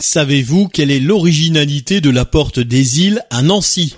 Savez-vous quelle est l'originalité de la porte des îles à Nancy?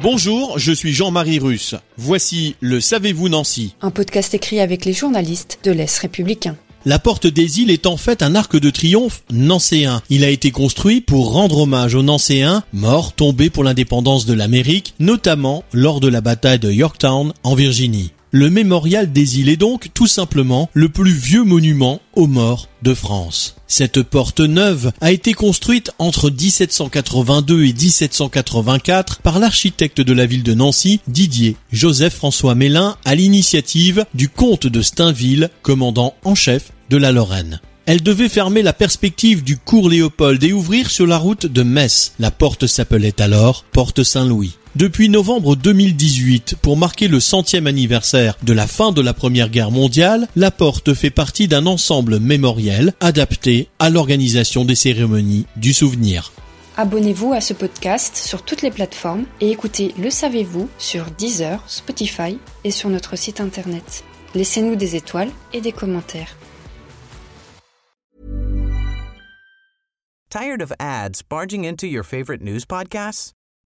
Bonjour, je suis Jean-Marie Russe. Voici le Savez-vous Nancy Un podcast écrit avec les journalistes de l'Est républicain. La porte des îles est en fait un arc de triomphe nancéen. Il a été construit pour rendre hommage aux Nancéens morts tombés pour l'indépendance de l'Amérique, notamment lors de la bataille de Yorktown en Virginie. Le mémorial des îles est donc tout simplement le plus vieux monument aux morts de France. Cette porte neuve a été construite entre 1782 et 1784 par l'architecte de la ville de Nancy, Didier Joseph-François Mélin, à l'initiative du comte de Stainville, commandant en chef de la Lorraine. Elle devait fermer la perspective du cours Léopold et ouvrir sur la route de Metz. La porte s'appelait alors Porte Saint-Louis. Depuis novembre 2018, pour marquer le centième anniversaire de la fin de la Première Guerre mondiale, la porte fait partie d'un ensemble mémoriel adapté à l'organisation des cérémonies du souvenir. Abonnez-vous à ce podcast sur toutes les plateformes et écoutez Le Savez-vous sur Deezer, Spotify et sur notre site internet. Laissez-nous des étoiles et des commentaires. Tired of ads barging into your favorite news podcasts?